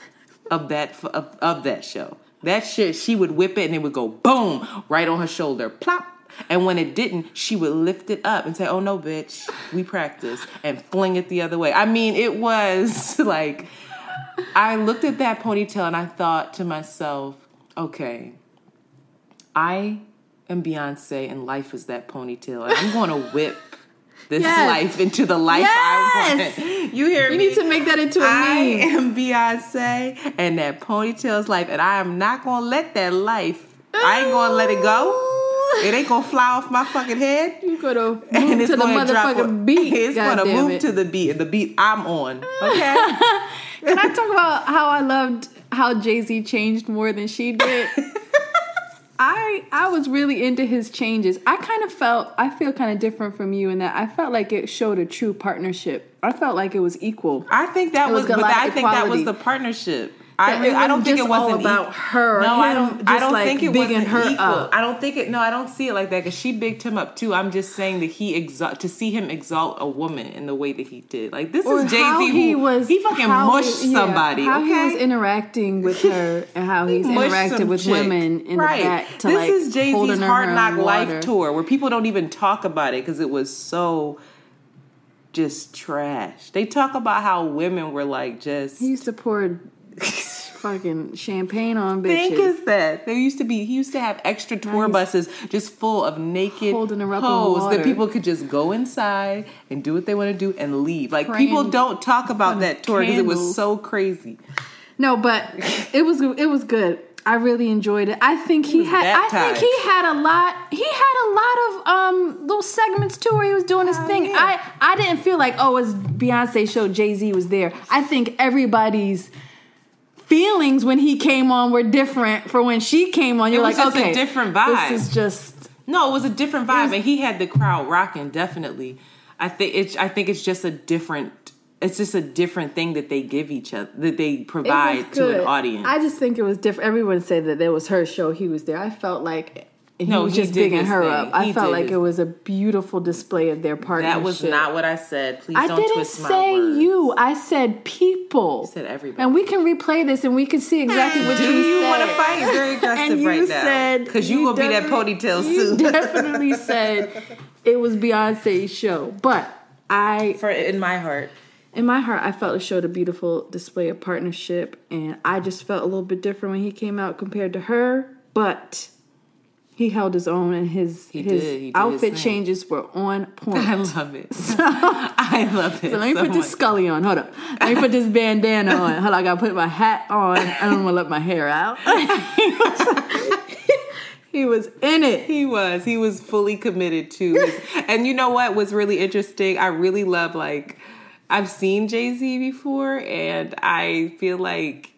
of that of, of that show. That shit, she would whip it and it would go boom right on her shoulder, plop, And when it didn't, she would lift it up and say, "Oh no, bitch, we practice," and fling it the other way. I mean, it was like I looked at that ponytail and I thought to myself, "Okay, I am Beyonce, and life is that ponytail, and I'm going to whip." This Yes. life into the life I Yes. want. You hear You me? need to make that into a I meme. am Beyonce, and that ponytail's life, and I am not gonna let that life. I ain't gonna let it go. It ain't gonna fly off my fucking head. You gonna move And it's to the gonna drop motherfucking on- beat. It's gonna move it. to the beat, and the beat I'm on. Okay. Can I talk about how I loved how Jay Z changed more than she did? I I was really into his changes. I kind of felt I feel kind of different from you in that I felt like it showed a true partnership. I felt like it was equal. I think that It was was, but I think that was the partnership. I, That re- it I don't think it just all wasn't about her, No, I don't. I don't like, think it wasn't her equal. up. I don't think it. No, I don't see it like that because she bigged him up too. I'm just saying that he exalt to see him exalt a woman in the way that he did. Like this Or is Jay Z. he was he fucking mushed he- yeah, somebody. How okay? he was interacting with her and how he's Mushed interacted with chick. women in right. the back to this like is Jay Z's Hard Knock Life tour where people don't even talk about it because it was so just trash. They talk about how women were like just. He used to pour fucking champagne on bitches. Think is that there used to be he used to have extra tour Nice. buses just full of naked Holding her up hoes that people could just go inside and do what they want to do and leave. Like Praying people don't talk about that tour because it was so crazy. No, but it was it was good. I really enjoyed it. I think he was had I think he had a lot he had a lot of um little segments too where he was doing his thing. yeah. I I didn't feel like oh it's Beyonce show Jay-Z was there. I think everybody's feelings when he came on were different for when she came on. You're was like just a okay, different vibe. This is just No, it was a different vibe, was- and he had the crowd rocking. Definitely, I think it's. I think it's just a different. It's just a different thing that they give each other that they provide to an audience. I just think it was different. Everyone said that there was her show. He was there. I felt like he No, was he just did bigging his her thing. up. I felt like his- it was a beautiful display of their partnership. that was not what I said. Please I don't twist my head. I didn't say you. I said people. said everybody. And we can replay this and we can see exactly what Do you, you want to fight? You're very aggressive and you right now. Because you, gonna be that ponytail you soon. definitely said it was Beyonce's show, but I For in my heart. in my heart, I felt it showed a beautiful display of partnership, and I just felt a little bit different when he came out compared to her. But he held his own, and his He his did. Did outfit thing. changes were on point. I love it. I love it. So let me so put this scully on. Hold up. Let me put this bandana on. Hold on. I gotta put my hat on. I don't want to let my hair out. he was in it. He was. He was fully committed to his. and you know what was really interesting? I really love like I've seen Jay Z before, and I feel like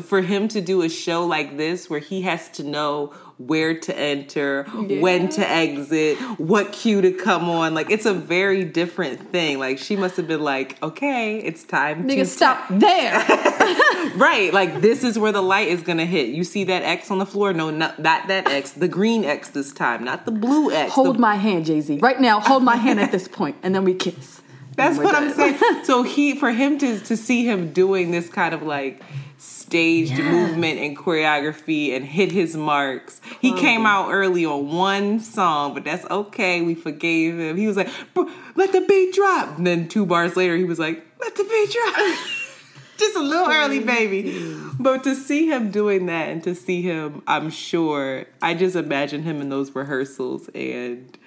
for him to do a show like this where he has to know where to enter, when to exit, what cue to come on, like it's a very different thing. Like she must have been like, okay, it's time Nigga, to stop there. Right, like this is where the light is gonna hit. You see that X on the floor? No, not, not that X. The green X this time, not the blue X. hold The- my hand, Jay Z. Right now, hold my hand at this point, and then we kiss. That's what I'm saying. So he, for him to to see him doing this kind of like staged movement and choreography and hit his marks. He oh. came out early on one song, but that's okay. We forgave him. He was like, "Let the beat drop." And then two bars later, he was like, "Let the beat drop." Just a little early, baby. But to see him doing that and to see him, I'm sure, I just imagine him in those rehearsals and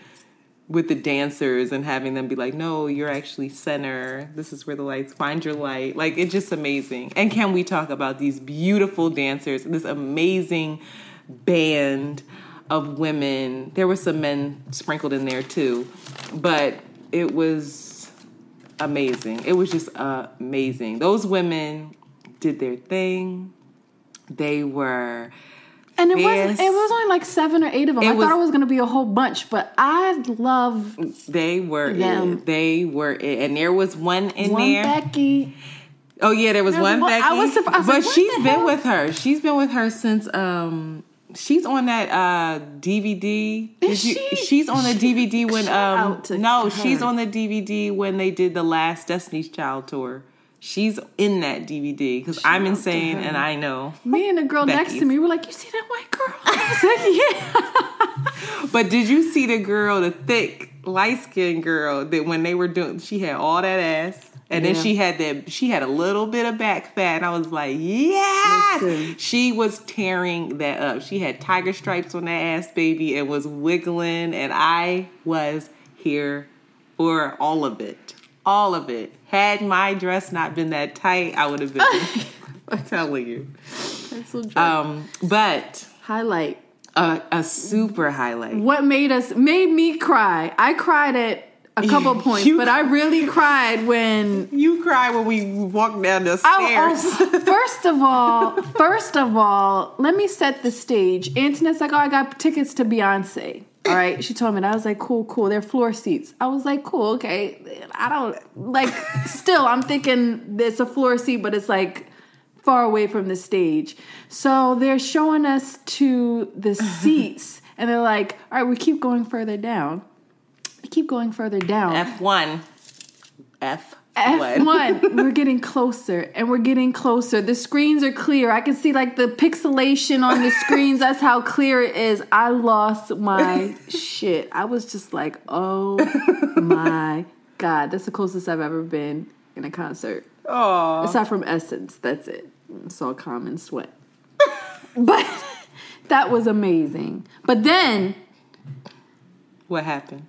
with the dancers and having them be like, no, you're actually center. This is where the lights find your light. Like, it's just amazing. And can we talk about these beautiful dancers, this amazing band of women? There were some men sprinkled in there too, but it was amazing. It was just amazing. Those women did their thing. They were And it wasn't. It was only like seven or eight of them. I was- thought it was going to be a whole bunch, but I love they were Them. it. They were it. And there was one in one there. Becky. Oh yeah, there was There was one Becky. I was surprised- but like, she's been hell? with her. She's been with her since um she's on that uh DVD. Is you- she? she's on the DVD when um no, her. she's on the DVD when they did the last Destiny's Child tour. She's in that DVD because I'm insane and I know. Me and the girl next to me were like, "You see that white girl?" I was like, "Yeah." But did you see the girl, the thick, light skinned girl that when they were doing, she had all that ass. And Yeah. then she had that, she had a little bit of back fat. And I was like, yes! Listen. She was tearing that up. She had tiger stripes on that ass, baby, and was wiggling. And I was here for all of it. All of it. Had my dress not been that tight, I would have been. I'm telling you. Pencil joke. Um, but Highlight. a, a super highlight. What made us made me cry? I cried at a couple points, You- but I really cried when You cried when we walked down the I- stairs. oh, first of all, first of all, let me set the stage. Antoinette's like, oh, I got tickets to Beyonce. All right, she told me that. I was like, cool, cool. They're floor seats. I was like, cool, okay. I don't like. Still, I'm thinking it's a floor seat, but it's like far away from the stage. So they're showing us to the seats, and they're like, all right, we keep going further down. We keep going further down. F1. F. F1, we're getting closer and we're getting closer. The screens are clear. I can see like the pixelation on the screens. That's how clear it is. I lost my shit. I was just like, oh my God. That's the closest I've ever been in a concert. Oh. Aside from Essence, that's it. It's Saw Common Sweat. but that was amazing. But then What happened?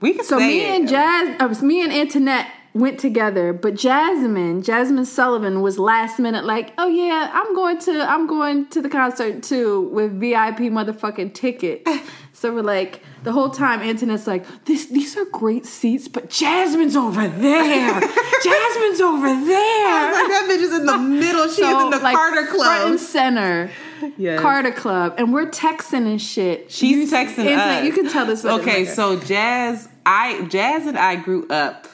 We can So say me it. and Jazz, uh, was me and Antoinette went together, but Jazmine, Jazmine Sullivan was last minute like, "Oh yeah, I'm going to I'm going to the concert too with VIP motherfucking ticket." so we're like the whole time Antoinette's like, "This these are great seats, but Jazmine's over there. Jazmine's over there." like that bitch is in the middle. She's is in the like, Carter Club. front and center. Yes. Carter Club, and we're texting and shit. She's You- texting Antoinette, us. You can tell this. Okay, so Jazz, I Jazz and I grew up.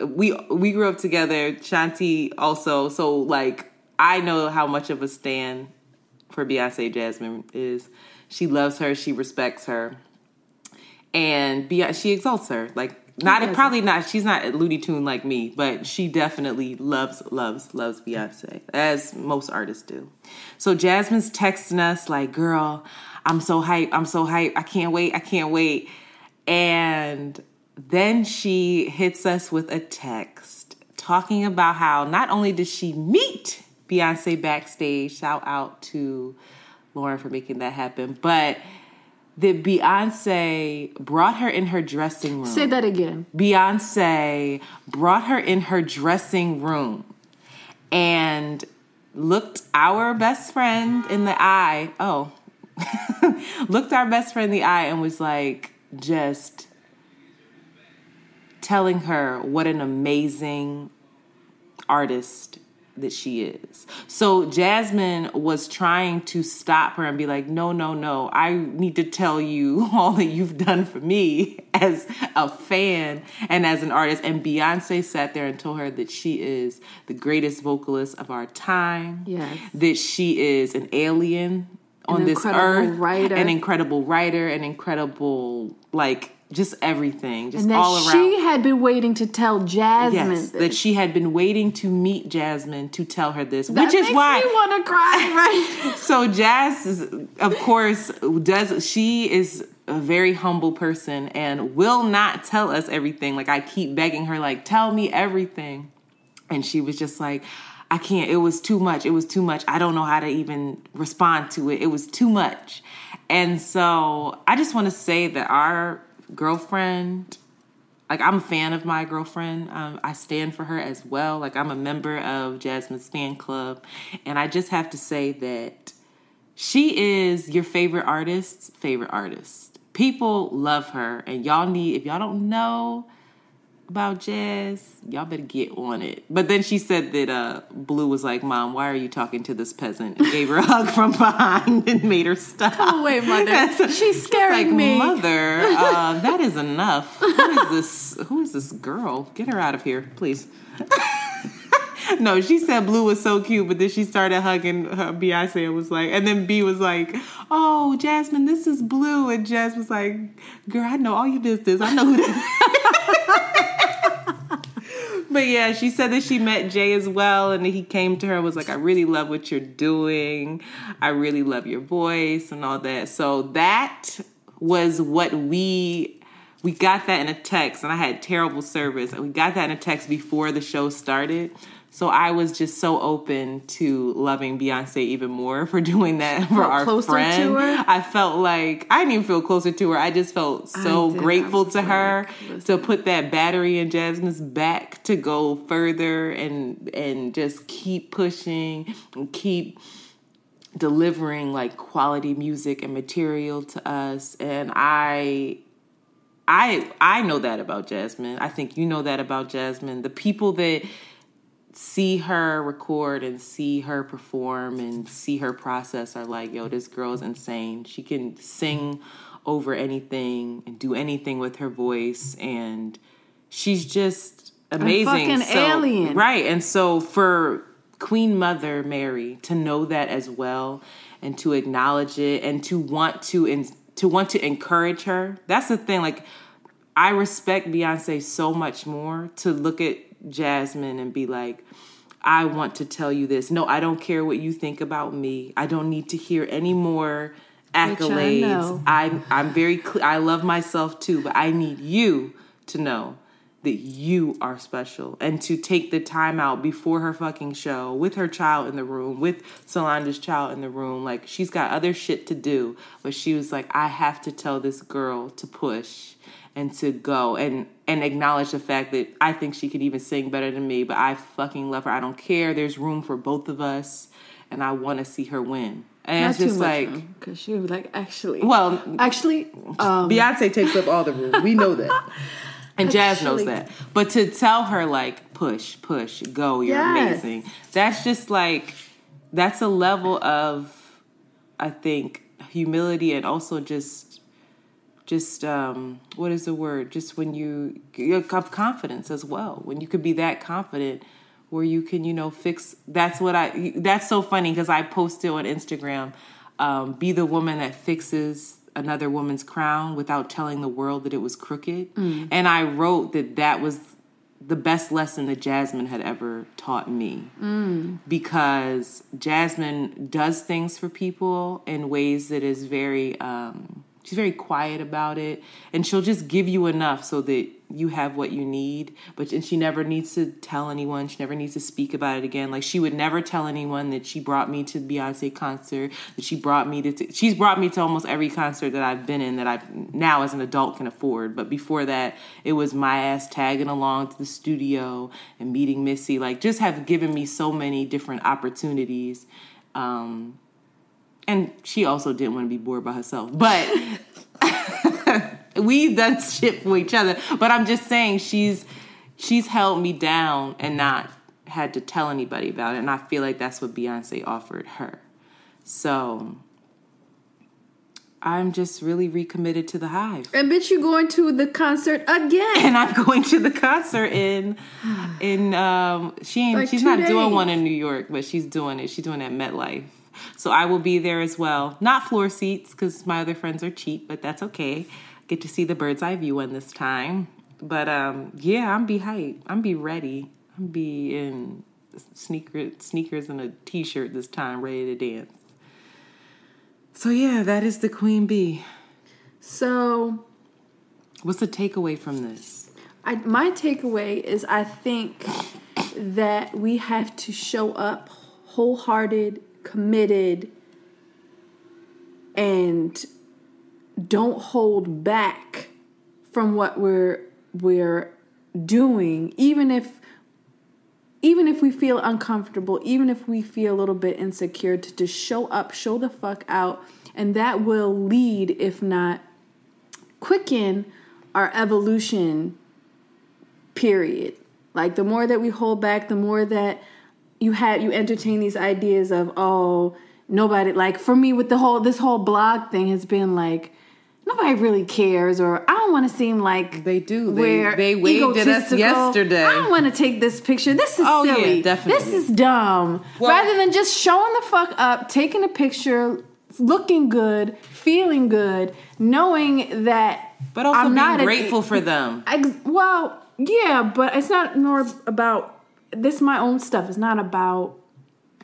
We we grew up together. Shanti also. So like I know how much of a stan for Beyonce Jazmine is. She loves her. She respects her, and Beyonce, she exalts her. Like not probably not. She's not a Looney Tune like me, but she definitely loves loves loves Beyonce as most artists do. So Jazmine's texting us like, "Girl, I'm so hype. I'm so hype. I can't wait. I can't wait." And then she hits us with a text talking about how not only did she meet Beyonce backstage, shout out to Lauren for making that happen, but that Beyonce brought her in her dressing room. say that again. Beyonce brought her in her dressing room and looked our best friend in the eye. Oh, looked our best friend in the eye and was like, just telling her what an amazing artist that she is. So Jazmine was trying to stop her and be like, no, no, no, I need to tell you all that you've done for me as a fan and as an artist. And Beyonce sat there and told her that she is the greatest vocalist of our time. Yes. That she is an alien on An this earth. writer. An incredible writer, an incredible, like, just everything. Just And that all around she had been waiting to tell Jazmine yes, this. that she had been waiting to meet Jazmine to tell her this, That which is makes why. me want to cry. Right? so Jazz, is, of course, does she is a very humble person and will not tell us everything. Like I keep begging her, like tell me everything, and she was just like. I can't. It was too much. It was too much. I don't know how to even respond to it. It was too much. And so I just want to say that our girlfriend like I'm a fan of my girlfriend. Um, I stand for her as well. Like I'm a member of Jazmine's fan club, and I just have to say that she is your favorite artist's favorite artist. People love her, and y'all need if y'all don't know about Jazz, y'all better get on it. But then she said that uh, Blue was like, "Mom, why are you talking to this peasant?" and gave her a hug from behind and made her stop. away, mother. She's scaring like, me. Mother, uh, that is enough. Who is this? Who is this girl? Get her out of here, please. no, she said Blue was so cute, but then she started hugging her Beyonce and was like, and then B was like, "Oh, Jazmine, this is Blue," and Jazz was like, "Girl, I know all your business. I know who that." But yeah, she said that she met Jay as well, and he came to her and was like, "I really love what you're doing. I really love your voice and all that." So that was what we we got that in a text, and I had terrible service. and We got that in a text before the show started. So I was just so open to loving Beyonce even more for doing that for our closer to friend. her? I felt like I didn't even feel closer to her. I just felt so grateful to her like, to put that battery in Jazmine's back to go further and and just keep pushing and keep delivering like quality music and material to us and I I I know that about Jazmine. I think you know that about Jazmine. The people that see her record and see her perform and see her process are like, yo, this girl's insane. She can sing over anything and do anything with her voice and she's just amazing. fucking alien. Right. And so for Queen Mother Mary to know that as well and to acknowledge it and to want to in, to want to encourage her. That's the thing like I respect Beyonce so much more to look at Jazmine and be like, I want to tell you this. No, I don't care what you think about me. I don't need to hear any more accolades. I I'm very clear. I love myself too, but I need you to know that you are special and to take the time out before her fucking show with her child in the room, with Solange's child in the room. Like she's got other shit to do, but she was like, I have to tell this girl to push and to go and and acknowledge the fact that I think she could even sing better than me, but I fucking love her. I don't care. There's room for both of us, and I want to see her win. And Not it's just like, because she was like, actually, well, actually, um, Beyonce takes up all the room. We know that. And Jazz knows that. But to tell her like push, push, go, you're Yes. amazing. That's just like that's a level of I think humility and also just just um what is the word? Just when you have confidence as well. When you could be that confident where you can, you know, fix that's what I that's so funny because I posted on Instagram um, be the woman that fixes another woman's crown without telling the world that it was crooked. And I wrote that that was the best lesson that Jazmine had ever taught me. Because Jazmine does things for people in ways that is very, um, she's very quiet about it. And she'll just give you enough so that you have what you need. But and she never needs to tell anyone. She never needs to speak about it again. Like she would never tell anyone that she brought me to the Beyonce concert. That she brought me to. she's brought me to almost every concert that I've been in that I now as an adult can afford. But before that, it was my ass tagging along to the studio and meeting Missy. Like just have given me so many different opportunities. Um, and she also didn't want to be bored by herself, but. we've done shit for each other. But i'm just saying she's she's held me down and not had to tell anybody about it and i feel like that's what beyonce offered her. So i'm just really recommitted to the hive. And bitch, you're going to the concert again? and i'm going to the concert in in um she ain't Like she's not doing one in new york but she's doing it. She's doing it at metlife so i will be there as well. Not floor seats because my other friends are cheap but that's okay. Get to see the bird's eye view one this time. But um yeah i'm be hype i'm be ready. I'm be in sneaker sneakers and a t-shirt this time ready to dance. So yeah that is the queen bee. So, what's the takeaway from this? I, my takeaway is I think that we have to show up wholehearted, committed, and don't hold back from what we're we're doing, even if even if we feel uncomfortable, even if we feel a little bit insecure, to just show up, show the fuck out, and that will lead, if not quicken, our evolution period. Like the more that we hold back, the more that you had you entertain these ideas of oh nobody like for me with the whole this whole blog thing has been like nobody really cares or I don't want to seem like They do. They- they waved at us yesterday. I don't want to take this picture. This is Oh, yeah, silly. definitely. This is dumb. Well- Rather than just showing the fuck up, taking a picture, looking good, feeling good, knowing that but also I'm being not grateful for them Ex- well, Yeah, but it's not more about this. My own stuff. It's not about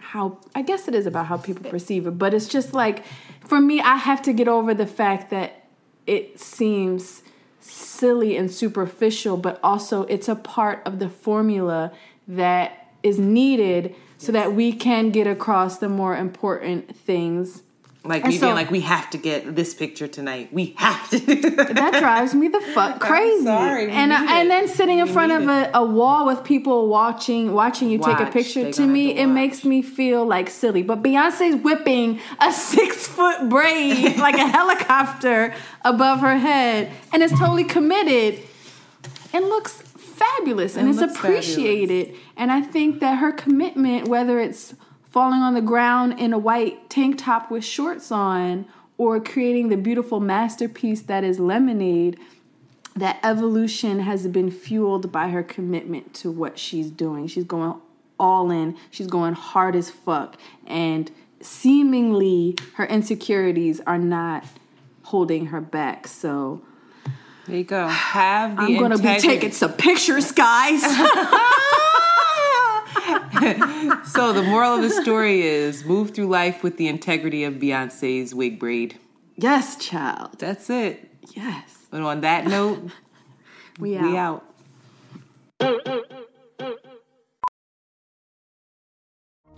how. I guess it is about how people perceive it, but it's just like for me, I have to get over the fact that it seems silly and superficial, but also it's a part of the formula that is needed so that we can get across the more important things Like And we so- being like, we have to get this picture tonight. We have to. that drives me the fuck crazy. sorry, and I, and then sitting in We front of a, a wall with people watching watching you take a picture. To me, to it makes me feel like silly. But Beyonce's whipping a six foot braid like a helicopter above her head, and is totally committed, and looks fabulous, and It it's appreciated. And I think that her commitment, whether it's falling on the ground in a white tank top with shorts on or creating the beautiful masterpiece that is lemonade that evolution has been fueled by her commitment to what she's doing. She's going all in. She's going hard as fuck. And seemingly her insecurities are not holding her back. So there you go. Have the i'm gonna be taking some pictures guys So the moral of the story is move through life with the integrity of Beyonce's wig braid. yes child That's it. yes But on that note, we out.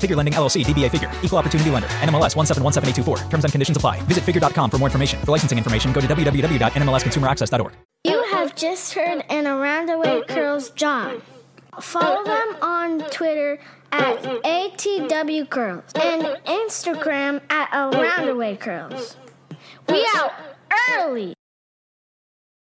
Figure Lending LLC, DBA Figure, Equal Opportunity Lender, NMLS 1717824. Terms and conditions apply. Visit figure.com for more information. For licensing information, go to www.nmlsconsumeraccess.org. You have just heard an Around the Way Curls John. Follow them on Twitter at ATW Curls and Instagram at Around the Way Curls. We out early.